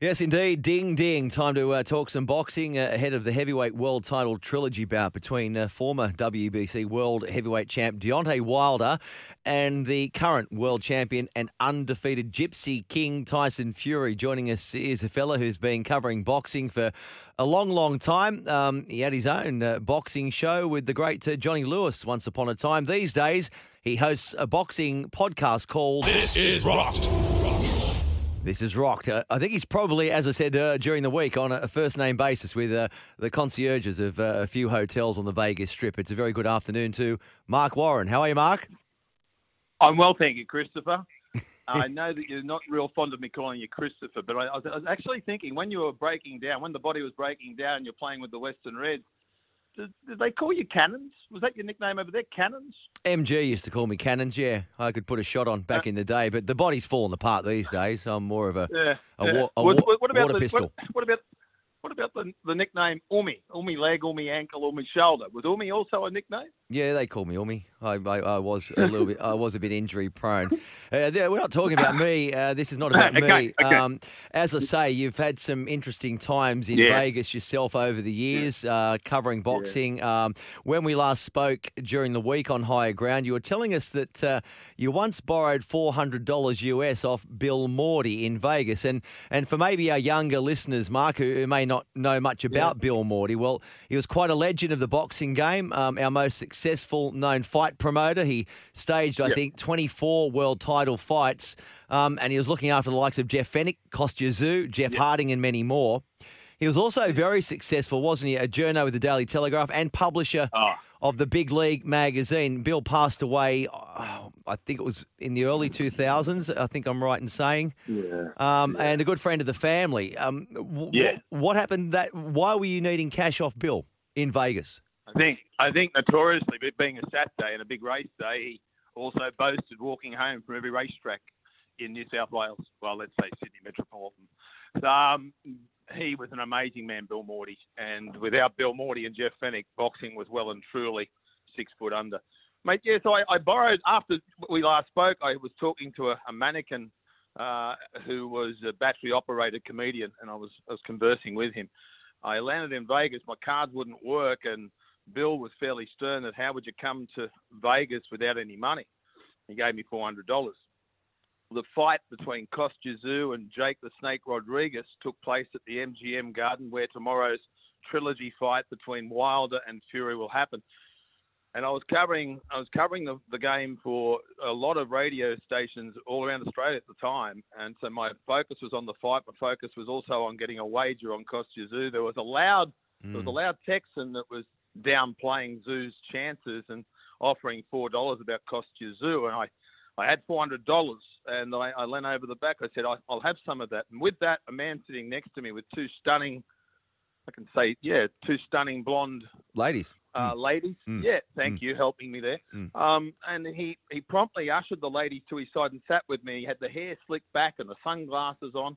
Yes, indeed. Ding, ding. Time to uh, talk some boxing uh, ahead of the heavyweight world title trilogy bout between uh, former WBC world heavyweight champ Deontay Wilder and the current world champion and undefeated Gypsy King Tyson Fury. Joining us is a fella who's been covering boxing for a long, long time. Um, he had his own uh, boxing show with the great uh, Johnny Lewis once upon a time. These days, he hosts a boxing podcast called This is Rocked. This is rocked. Uh, I think he's probably, as I said uh, during the week, on a first name basis with uh, the concierges of uh, a few hotels on the Vegas Strip. It's a very good afternoon to Mark Warren. How are you, Mark? I'm well, thank you, Christopher. I know that you're not real fond of me calling you Christopher, but I, I, was, I was actually thinking when you were breaking down, when the body was breaking down, you're playing with the Western Reds. Did, did they call you Cannons? Was that your nickname over there, Cannons? MG used to call me Cannons. Yeah, I could put a shot on back uh, in the day, but the body's fallen apart these days. I'm more of a Yeah. a, yeah. wa- a what, wa- what, water the, pistol. What, what about what about the, the nickname Umi? Umi leg, Umi ankle, Umi shoulder. Was Umi also a nickname? Yeah, they call me Umi. I, I, I was a little bit. I was a bit injury prone. Uh, we're not talking about me. Uh, this is not about Okay, me. okay. Um, as I say, you've had some interesting times in Yeah. Vegas yourself over the years, uh, covering boxing. Um, when we last spoke during the week on Higher Ground, you were telling us that uh, you once borrowed four hundred dollars US off Bill Mordey in Vegas, and and for maybe our younger listeners, Mark, who, who may not know much about Bill Mordey, well, he was quite a legend of the boxing game. Um, our most successful known fight promoter. He staged, I Yep. think, 24 world title fights, um, and he was looking after the likes of Jeff Fenech, Kostya Tszyu, Jeff Harding, and many more. He was also very successful, wasn't he? A journo with the Daily Telegraph and publisher Oh. of the Big League magazine. Bill passed away, oh, I think it was in the early 2000s, I think I'm right in saying. Yeah. Um, And a good friend of the family. Um, w- Yeah. What happened that, why were you needing cash off Bill in Vegas? I think I think notoriously, being a Saturday and a big race day, he also boasted walking home from every racetrack in New South Wales. Well, let's say Sydney Metropolitan. So, um, he was an amazing man, Bill Mordey, and without Bill Mordey and Jeff Fenech, boxing was well and truly six foot under. Mate, yeah, so I, I borrowed after we last spoke. I was talking to a, a mannequin uh, who was a battery operated comedian, and I was I was conversing with him. I landed in Vegas. My cards wouldn't work, and Bill was fairly stern that how would you come to Vegas without any money? He gave me four hundred dollars. The fight between Kostya Tszyu and Jake the Snake Rodriguez took place at the MGM Garden, where tomorrow's trilogy fight between Wilder and Fury will happen. And I was covering I was covering the, the game for a lot of radio stations all around Australia at the time, and so my focus was on the fight. My focus was also on getting a wager on Kostya Tszyu. There was a loud there was a mm. loud Texan that was downplaying Tszyu's chances and offering four dollars about Kostya Tszyu, and I, I had four hundred dollars, and I, I leaned over the back. I said, I, I'll have some of that. And with that, a man sitting next to me with two stunning, I can say, yeah, two stunning blonde Ladies. uh, ladies. Mm. Yeah, thank Mm. you, helping me there. Mm. Um, and he, he promptly ushered the ladies to his side and sat with me. He had the hair slicked back and the sunglasses on.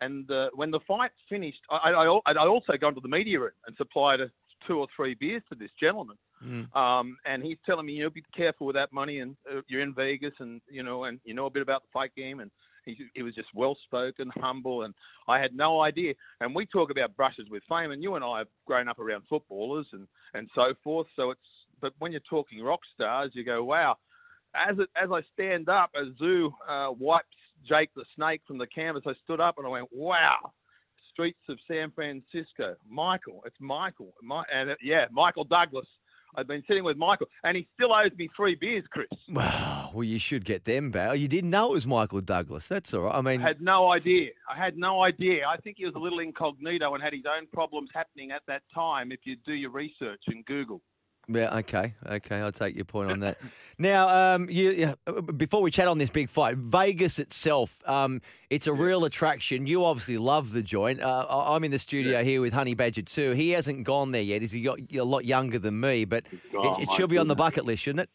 And uh, when the fight finished, I, I, I also gone to the media room and supplied a, two or three beers to this gentleman. Mm. Um, and he's telling me, you know, be careful with that money, and uh, you're in Vegas, and you know, and you know a bit about the fight game, and he, he was just well spoken, humble, and I had no idea. And we talk about brushes with fame, and you and I have grown up around footballers and and so forth. So it's, but when you're talking rock stars, you go, wow. As it as I stand up, as Tszyu uh, wipes Jake the Snake from the canvas, I stood up and I went, wow. Streets of San Francisco, Michael. It's Michael, My, and it, yeah, Michael Douglas. I've been sitting with Michael, and he still owes me three beers, Chris. Well, well, you should get them back. Oh, you didn't know it was Michael Douglas. That's all right. I mean, I had no idea. I had no idea. I think he was a little incognito and had his own problems happening at that time. If you do your research and Google. Yeah, okay, okay. I'll take your point on that. now, um, you, before we chat on this big fight, Vegas itself, um, it's a real attraction. You obviously love the joint. Uh, I- I'm in the studio here with Honey Badger too. He hasn't gone there yet. He's a, a lot younger than me, but Oh, it, it should be on the bucket list, shouldn't it?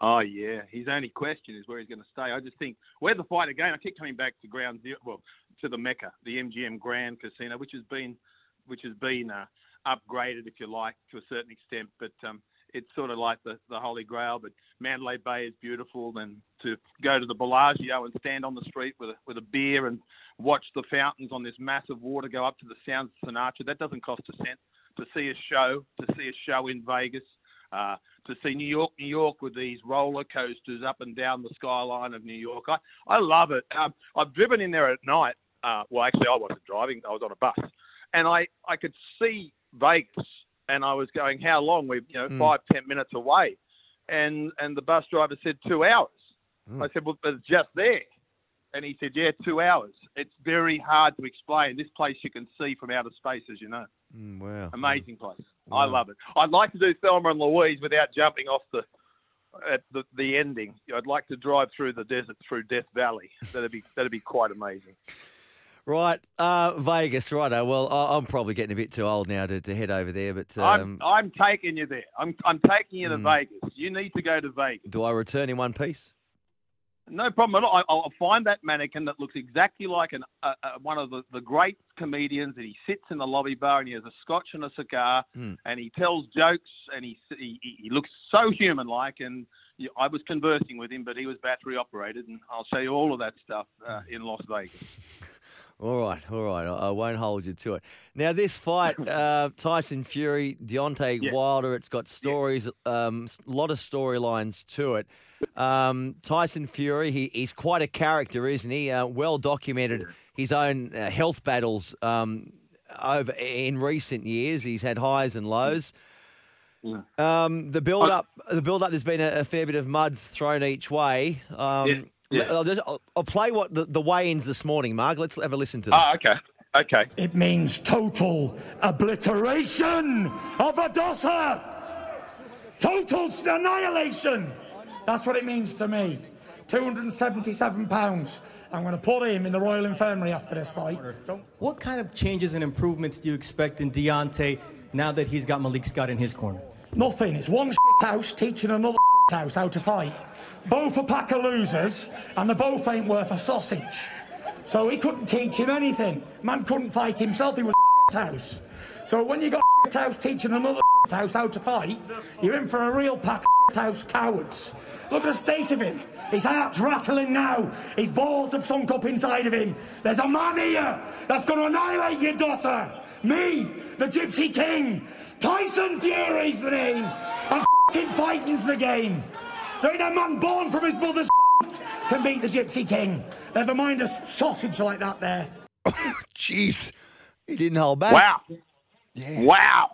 Oh yeah, his only question is where he's going to stay. I just think where the fight again. I keep coming back to ground zero, well, to the Mecca, the MGM Grand Casino, which has been, which has been uh, upgraded, if you like, to a certain extent. But um, it's sort of like the the Holy Grail. But Mandalay Bay is beautiful, and to go to the Bellagio and stand on the street with a, with a beer and watch the fountains on this massive water go up to the sounds of Sinatra. That doesn't cost a cent. To see a show, to see a show in Vegas. Uh, to see New York, New York with these roller coasters up and down the skyline of New York. I, I love it. Um, I've driven in there at night. Uh, well, actually, I wasn't driving. I was on a bus, and I, I could see Vegas, and I was going, how long? We're you know, Mm. five ten minutes away, and and the bus driver said two hours. Mm. I said, well, but it's just there. And he said, yeah, two hours. It's very hard to explain. This place you can see from outer space, as you know. Mm, wow. Amazing place. Wow. I love it. I'd like to do Thelma and Louise without jumping off the at the, the ending. I'd like to drive through the desert through Death Valley. That'd be that'd be quite amazing. Right, uh, Vegas, righto. Well, I, I'm probably getting a bit too old now to, to head over there, but um, I'm I'm taking you there. I'm I'm taking you to Mm. Vegas. You need to go to Vegas. do I return in one piece? No problem at all. I, I'll find that mannequin that looks exactly like an uh, uh, one of the, the great comedians. And he sits in the lobby bar and he has a scotch and a cigar, Hmm. and he tells jokes and he he, he looks so human-like. And you- I was conversing with him, but he was battery operated, and I'll show you all of that stuff uh, in Las Vegas. All right, all right. I, I won't hold you to it. Now, this fight, uh, Tyson Fury, Deontay Yeah. Wilder, it's got stories, um, a lot of storylines to it. Um, Tyson Fury, he, he's quite a character, isn't he? Uh, well documented his own uh, health battles um, over in recent years. He's had highs and lows. Yeah. Um, the build up, the build up. There's been a, a fair bit of mud thrown each way. Um, Yeah, yeah. I'll, just, I'll, I'll play what the, the weigh-ins this morning, Mark. Let's have a listen to them. Oh, okay, okay. It means total obliteration of Adossa. Total annihilation. That's what it means to me. 277 pounds. I'm going to put him in the Royal Infirmary after this fight. What kind of changes and improvements do you expect in Deontay now that he's got Malik Scott in his corner? Nothing. It's one shit house teaching another house how to fight. Both a pack of losers, and they both ain't worth a sausage. So he couldn't teach him anything. Man couldn't fight himself. He was a shit house. So when you got a shit house teaching another shit house how to fight, you're in for a real pack of shit house cowards. Look at the state of him. His heart's rattling now. His balls have sunk up inside of him. There's a man here that's going to annihilate your daughter. Me, the Gypsy King. Tyson Fury's the name. And fucking fighting's the game. There ain't a man born from his mother's can beat the Gypsy King. Never mind a sausage like that there. Jeez, he didn't hold back. Wow, Yeah. wow.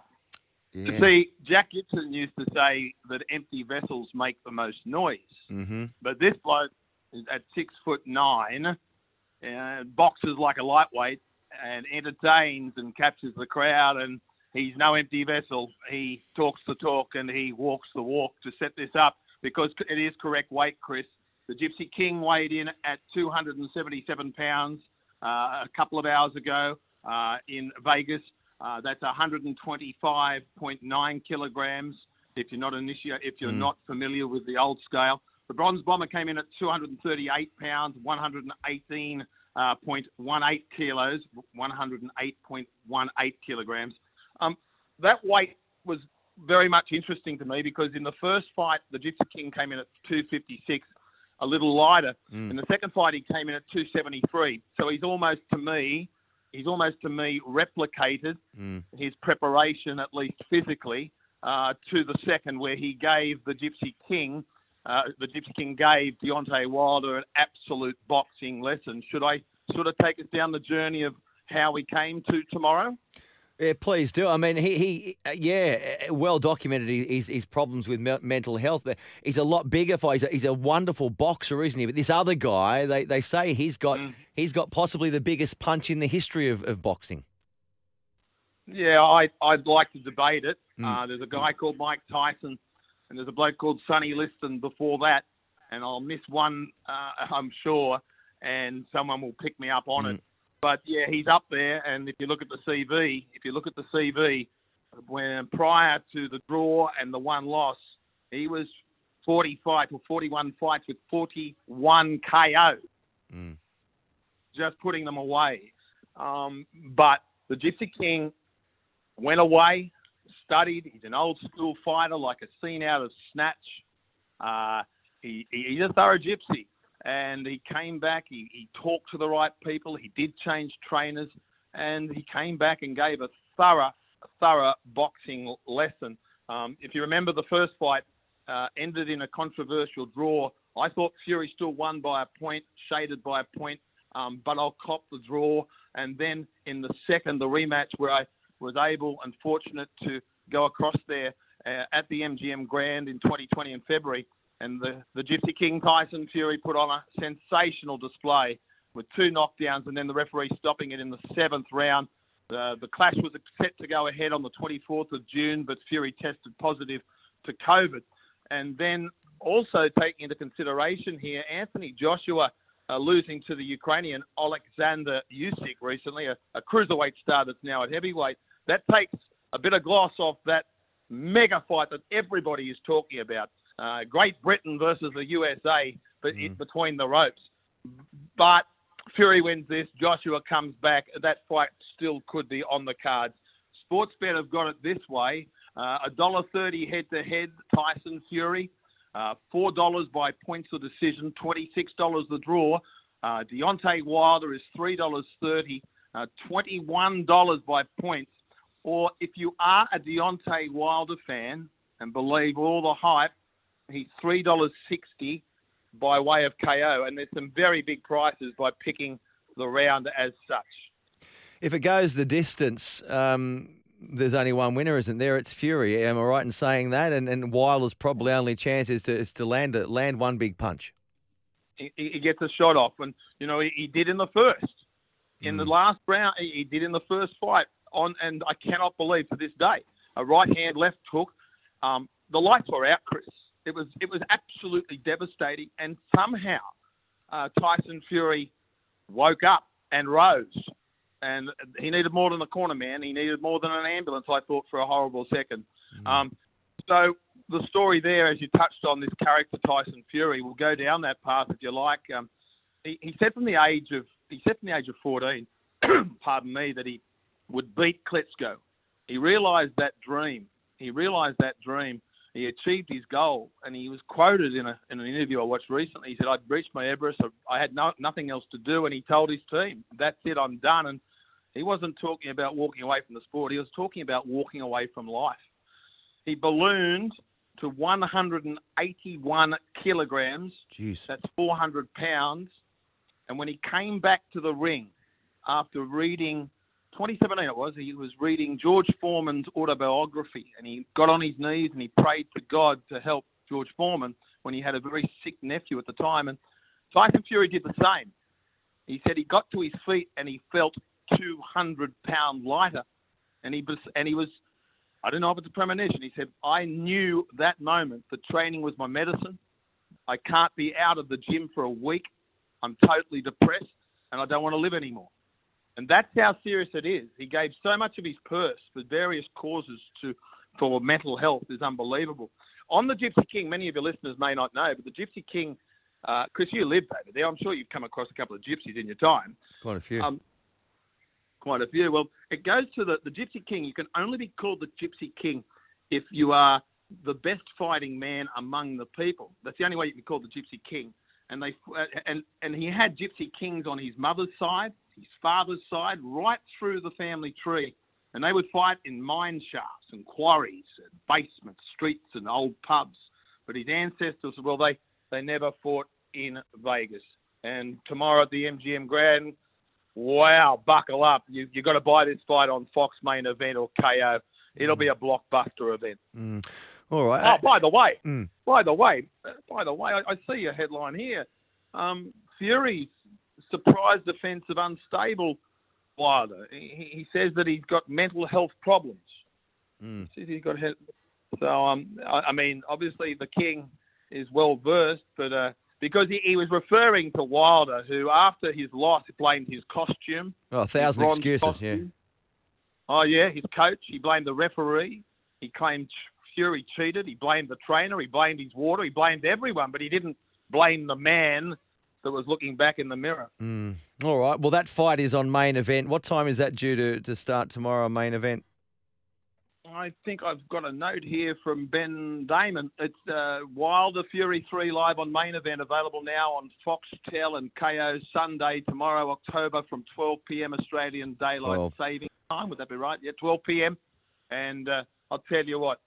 Yeah. See, Jack Gibson used to say that empty vessels make the most noise. Mm-hmm. But this bloke is at six foot nine, uh, boxes like a lightweight, and entertains and captures the crowd. And he's no empty vessel. He talks the talk and he walks the walk to set this up because it is correct weight, Chris. The Gypsy King weighed in at 277 pounds uh, a couple of hours ago uh, in Vegas. Uh, that's 125.9 kilograms. If you're not initiate, if you're not familiar with the old scale, the bronze bomber came in at 238 pounds, 118.18 kilos, 108.18 kilograms. Um, that weight was very much interesting to me because in the first fight, the Gypsy King came in at 256, a little lighter. In the second fight, he came in at 273. So he's almost to me, he's almost to me replicated his preparation, at least physically, uh, to the second, where he gave the Gypsy King, uh, the Gypsy King gave Deontay Wilder an absolute boxing lesson. Should I sort of take us down the journey of how we came to tomorrow? Yeah, please do. I mean, he, he uh, yeah, uh, well documented his, his problems with me- mental health, but he's a lot bigger for. He's a, he's a wonderful boxer, isn't he? But this other guy, they, they say he's got Mm. he's got possibly the biggest punch in the history of, of boxing. Yeah, I, I'd like to debate it. Mm. Uh, there's a guy called Mike Tyson, and there's a bloke called Sonny Liston before that, and I'll miss one, uh, I'm sure, and someone will pick me up on Mm. it. But yeah, he's up there, and if you look at the CV, if you look at the CV, when prior to the draw and the one loss, he was 45 or 41 fights with 41 KO Mm. just putting them away. Um, but the Gypsy King went away, studied. He's an old school fighter, like a scene out of Snatch. Uh, he, he, he's a thorough gypsy. And he came back, he, he talked to the right people, he did change trainers, and he came back and gave a thorough, thorough boxing lesson. Um, if you remember, the first fight uh, ended in a controversial draw. I thought Fury still won by a point, shaded by a point, um, but I'll cop the draw. And then in the second, the rematch, where I was able and fortunate to go across there uh, at the MGM Grand in 2020 in February, and the, the Gypsy King Tyson Fury put on a sensational display with two knockdowns, and then the referee stopping it in the seventh round. The, the clash was set to go ahead on the 24th of June, but Fury tested positive to COVID. And then also taking into consideration here, Anthony Joshua uh, losing to the Ukrainian Alexander Usyk recently, a, a cruiserweight star that's now at heavyweight. That takes a bit of gloss off that mega fight that everybody is talking about. Uh, Great Britain versus the USA, but it, between the ropes. But Fury wins this. Joshua comes back. That fight still could be on the cards. Sportsbet have got it this way: uh, a dollar thirty head to head. Tyson Fury, uh, four dollars by points of decision. Twenty six dollars the draw. Uh, Deontay Wilder is three dollars thirty. Uh, Twenty one dollars by points. Or if you are a Deontay Wilder fan and believe all the hype, he's three dollars sixty by way of KO, and there's some very big prices by picking the round as such. If it goes the distance, um, there's only one winner, isn't there? It's Fury. Am I right in saying that? And, and Wilder's probably only chance is to is to land a, land one big punch. He, he gets a shot off, and you know he, he did in the first. In the last round, he, he did in the first fight. On and I cannot believe to this day a right hand left hook. Um, the lights were out, Chris. It was it was absolutely devastating, and somehow uh, Tyson Fury woke up and rose. And he needed more than a corner man. He needed more than an ambulance. I thought for a horrible second. Um, so the story there, as you touched on, this character Tyson Fury, will go down that path if you like. Um, he, he said from the age of he said from the age of 14, pardon me, that he would beat Klitschko. He realised that dream. He realised that dream. He achieved his goal, and he was quoted in, a, in an interview I watched recently. He said, "I'd reached my Everest. I had no, nothing else to do," and he told his team, "That's it. I'm done." And he wasn't talking about walking away from the sport. He was talking about walking away from life. He ballooned to 181 kilograms. Jeez. That's 400 pounds. And when he came back to the ring after reading 2017 it was, he was reading George Foreman's autobiography and he got on his knees and he prayed to God to help George Foreman when he had a very sick nephew at the time. And Tyson Fury did the same. He said he got to his feet and he felt 200 pound lighter. And he was, and he was, I don't know if it's a premonition. He said, I knew that moment that training was my medicine. I can't be out of the gym for a week. I'm totally depressed and I don't want to live anymore. And that's how serious it is. He gave so much of his purse for various causes to for mental health is unbelievable. On the Gypsy King, many of your listeners may not know, but the Gypsy King, uh, Chris, you lived over there. I'm sure you've come across a couple of gypsies in your time. Quite a few. Um, quite a few. Well, it goes to the, the Gypsy King. You can only be called the Gypsy King if you are the best fighting man among the people. That's the only way you can be called the Gypsy King. And they and and he had Gypsy Kings on his mother's side, his father's side, right through the family tree. And they would fight in mine shafts and quarries, and basements, streets, and old pubs. But his ancestors, well, they they never fought in Vegas. And tomorrow at the MGM Grand, wow, buckle up. You you've got to buy this fight on Fox main event or KO. It'll be a blockbuster event. Mm. All right. Oh, by the way, Mm. by the way, by the way, I, I see a headline here. Um, Fury's surprise defence of unstable Wilder. He, he says that he's got mental health problems. Mm. Says he's got he- so um, I, I mean, obviously the king is well versed, but uh, because he, he was referring to Wilder, who after his loss blamed his costume. Oh, a thousand excuses. Yeah. Oh yeah, his coach. He blamed the referee. He claimed Fury cheated. He blamed the trainer. He blamed his water. He blamed everyone, but he didn't blame the man that was looking back in the mirror. Mm. All right. Well, that fight is on main event. What time is that due to, to start tomorrow? Main event. I think I've got a note here from Ben Damon. It's uh, Wilder Fury 3 live on main event, available now on Foxtel and KO Sunday tomorrow, October from 12 p.m. Australian Daylight 12. Saving Time. Would that be right? Yeah, 12 p.m. And uh, I'll tell you what,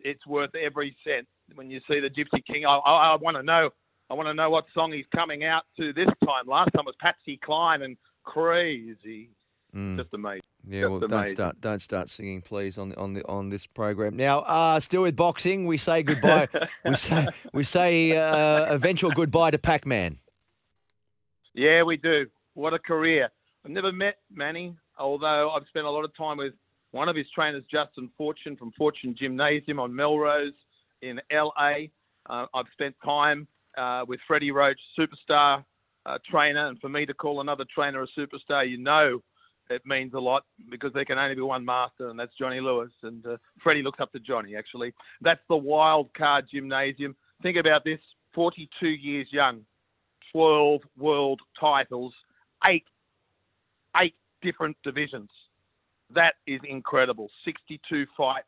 it's worth every cent. When you see the Gypsy King, I, I, I want to know. I want to know what song he's coming out to this time. Last time was Patsy Cline and Crazy. Mm. Just amazing. Yeah, Just well, don't start don't start singing, please, on the on the on this program. Now, uh, still with boxing, we say goodbye. we say we say uh, eventual goodbye to Pac-Man. Yeah, we do. What a career. I've never met Manny, although I've spent a lot of time with one of his trainers, Justin Fortune from Fortune Gymnasium on Melrose in LA. Uh, I've spent time uh, with Freddie Roach, superstar uh, trainer, and for me to call another trainer a superstar, you know it means a lot because there can only be one master, and that's Johnny Lewis. And uh, Freddie looks up to Johnny, actually. That's the Wild Card Gymnasium. Think about this 42 years young, 12 world titles, eight, eight different divisions. That is incredible. 62 fights,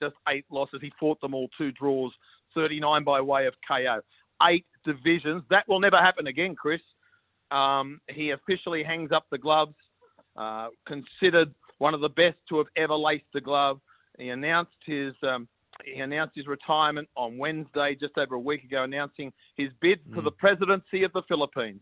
just eight losses. He fought them all, two draws, 39 by way of KO. Eight divisions. That will never happen again, Chris. Um, he officially hangs up the gloves. Uh, considered one of the best to have ever laced the glove. He announced his um, he announced his retirement on Wednesday, just over a week ago, announcing his bid for the presidency of the Philippines.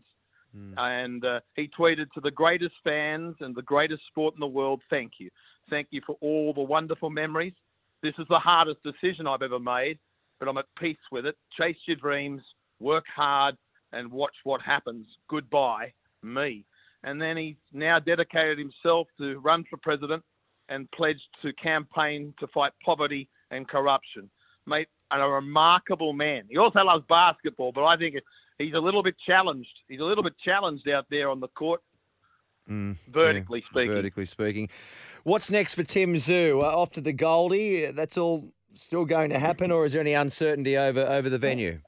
And uh, he tweeted to the greatest fans and the greatest sport in the world, thank you. Thank you for all the wonderful memories. This is the hardest decision I've ever made, but I'm at peace with it. Chase your dreams, work hard, and watch what happens. Goodbye, me. And then he's now dedicated himself to run for president and pledged to campaign to fight poverty and corruption. Mate, and a remarkable man. He also loves basketball, but I think he's a little bit challenged. He's a little bit challenged out there on the court, Mm, vertically yeah, speaking. Vertically speaking. What's next for Tim Tszyu? Uh, off to the Goldie. That's all still going to happen, or is there any uncertainty over over the venue?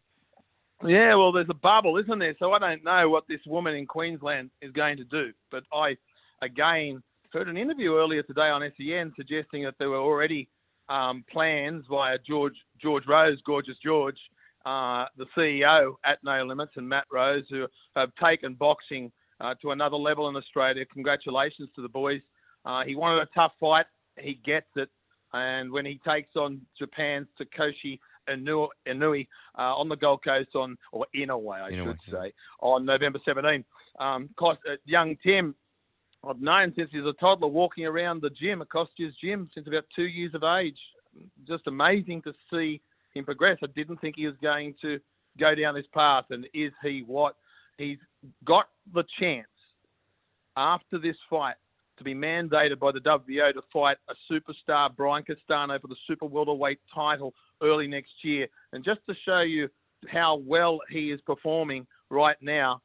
Yeah, well, there's a bubble, isn't there? So I don't know what this woman in Queensland is going to do. But I, again, heard an interview earlier today on SEN suggesting that there were already um, plans via George George Rose, gorgeous George, uh, the CEO at No Limits, and Matt Rose, who have taken boxing uh, to another level in Australia. Congratulations to the boys. Uh, he wanted a tough fight. He gets it. And when he takes on Japan's Takoshi Inu- Inui uh, on the Gold Coast on, or Inoue, I should say, on November 17. Um, cost, uh, young Tim, I've known since he was a toddler walking around the gym, Kostya's gym, since about two years of age. Just amazing to see him progress. I didn't think he was going to go down this path, and is he what? He's got the chance after this fight to be mandated by the WBO to fight a superstar, Brian Castano, for the super welterweight title early next year. And just to show you how well he is performing right now,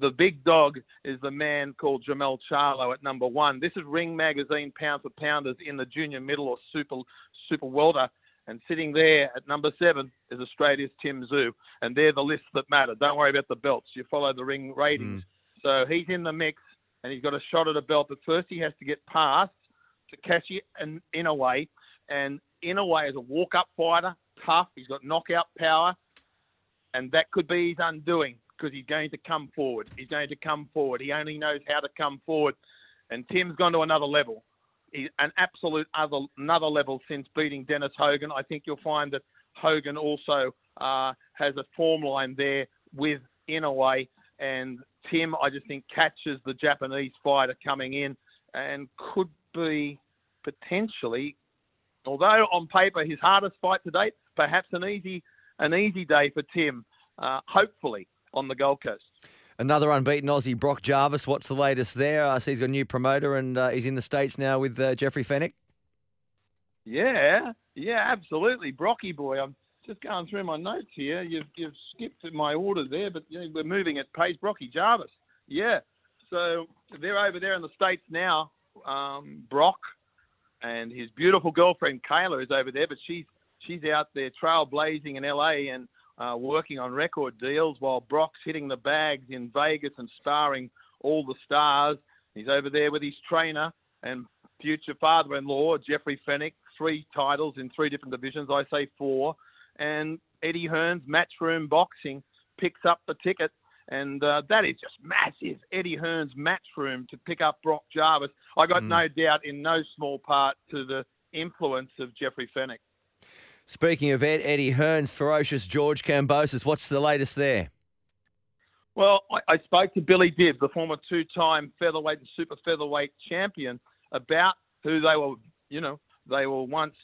the big dog is the man called Jermell Charlo at number one. This is Ring Magazine pound for pounders in the junior middle or super super welter. And sitting there at number seven is Australia's Tim Tszyu. And they're the lists that matter. Don't worry about the belts. You follow the ring ratings. Mm. So he's in the mix and he's got a shot at a belt. But first he has to get past Takashi and Inoue. And Inoue is a walk-up fighter, tough. He's got knockout power. And that could be his undoing because he's going to come forward. He's going to come forward. He only knows how to come forward. And Tim's gone to another level. He's an absolute other another level since beating Dennis Hogan. I think you'll find that Hogan also uh, has a form line there with Inoue. And Tim, I just think, catches the Japanese fighter coming in and could be potentially, although on paper his hardest fight to date, perhaps an easy an easy day for Tim. Uh, hopefully on the Gold Coast. Another unbeaten Aussie, Brock Jarvis. What's the latest there? I see he's got a new promoter and uh, he's in the States now with uh, Jeffrey Fenech. Yeah, yeah, absolutely. Brocky boy, I'm just going through my notes here. You've, you've skipped my order there, but you know, we're moving at pace. Brocky Jarvis. Yeah. So they're over there in the States now. Um, Brock and his beautiful girlfriend Kayla is over there, but she's she's out there trailblazing in LA and uh, working on record deals while Brock's hitting the bags in Vegas and starring all the stars. He's over there with his trainer and future father-in-law Jeffrey Fenech. Three titles in three different divisions. I say four. And Eddie Hearn's Matchroom Boxing picks up the ticket. And uh, that is just massive. Eddie Hearn's Matchroom to pick up Brock Jarvis. I got mm. no doubt in no small part to the influence of Jeffrey Fenech. Speaking of Ed, Eddie Hearns, ferocious George Kambosos, what's the latest there? Well, I, I spoke to Billy Dib, the former two-time featherweight and super featherweight champion, about who they were. You know, they were once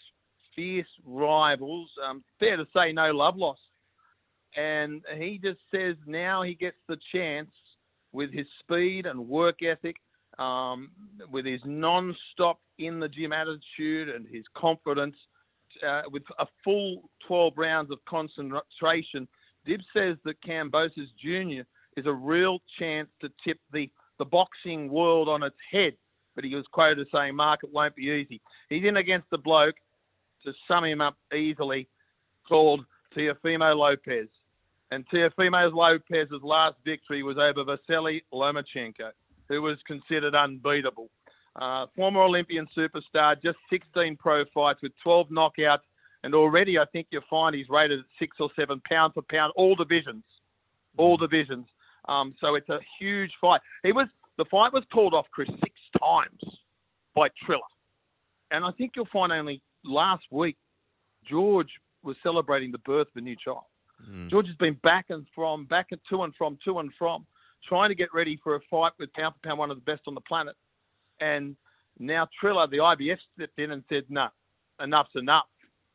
fierce rivals. Um, fair to say, no love lost. And he just says now he gets the chance with his speed and work ethic, um, with his non-stop in the gym attitude and his confidence – uh, with a full 12 rounds of concentration, Dib says that Kambosos Jr. is a real chance to tip the, the boxing world on its head. But he was quoted as saying, Mark, it won't be easy. He's in against the bloke, to sum him up easily, called Teofimo Lopez. And Teofimo Lopez's last victory was over Vasily Lomachenko, who was considered unbeatable. Uh, former Olympian superstar, just 16 pro fights with 12 knockouts, and already I think you'll find he's rated at six or seven pound for pound, all divisions, all divisions. Um, so it's a huge fight. He was the fight was called off, Chris, six times by Triller, and I think you'll find only last week George was celebrating the birth of a new child. Mm. George has been back and from, back and to and from, to and from, trying to get ready for a fight with pound for pound one of the best on the planet. And now Triller, the IBF, stepped in and said, no, enough's enough.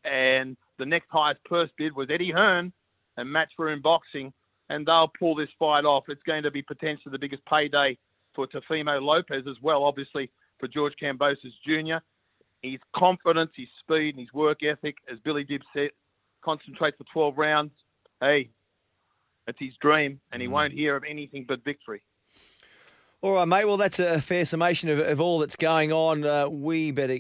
And the next highest purse bid was Eddie Hearn and Matchroom Boxing, and they'll pull this fight off. It's going to be potentially the biggest payday for Teofimo Lopez as well, obviously for George Kambosos Jr. His confidence, his speed, and his work ethic, as Billy Dib said, concentrates for 12 rounds. Hey, it's his dream, and he mm. won't hear of anything but victory. All right, mate. Well, that's a fair summation of, of all that's going on. Uh, we better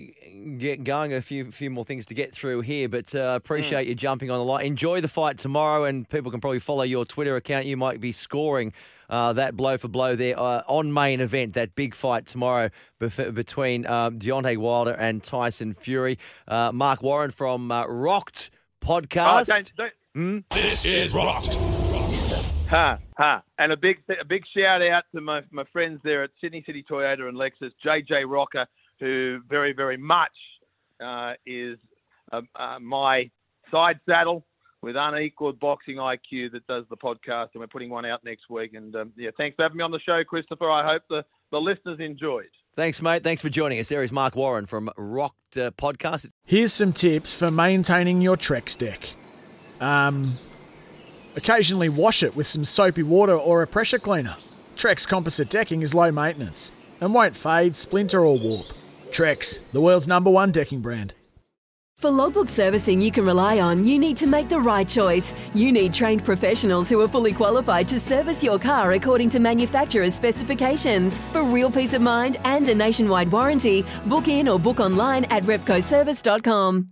get going. A few few more things to get through here, but uh, appreciate mm. you jumping on the line. Enjoy the fight tomorrow, and people can probably follow your Twitter account. You might be scoring uh, that blow for blow there uh, on main event, that big fight tomorrow bef- between um, Deontay Wilder and Tyson Fury. Uh, Mark Warren from uh, Rocked Podcast. Oh, don't, don't. Mm? This is Rocked. Ha ha! And a big a big shout out to my my friends there at Sydney City Toyota and Lexus, JJ Rocker, who very very much uh, is uh, uh, my side saddle with unequaled boxing IQ that does the podcast, and we're putting one out next week. And um, yeah, thanks for having me on the show, Christopher. I hope the the listeners enjoyed. Thanks, mate. Thanks for joining us. There is Mark Warren from Rocked uh, Podcast. Here's some tips for maintaining your Trex deck. Um, Occasionally wash it with some soapy water or a pressure cleaner. Trex composite decking is low maintenance and won't fade, splinter, or warp. Trex, the world's number one decking brand. For logbook servicing you can rely on, you need to make the right choice. You need trained professionals who are fully qualified to service your car according to manufacturer's specifications. For real peace of mind and a nationwide warranty, book in or book online at repcoservice.com.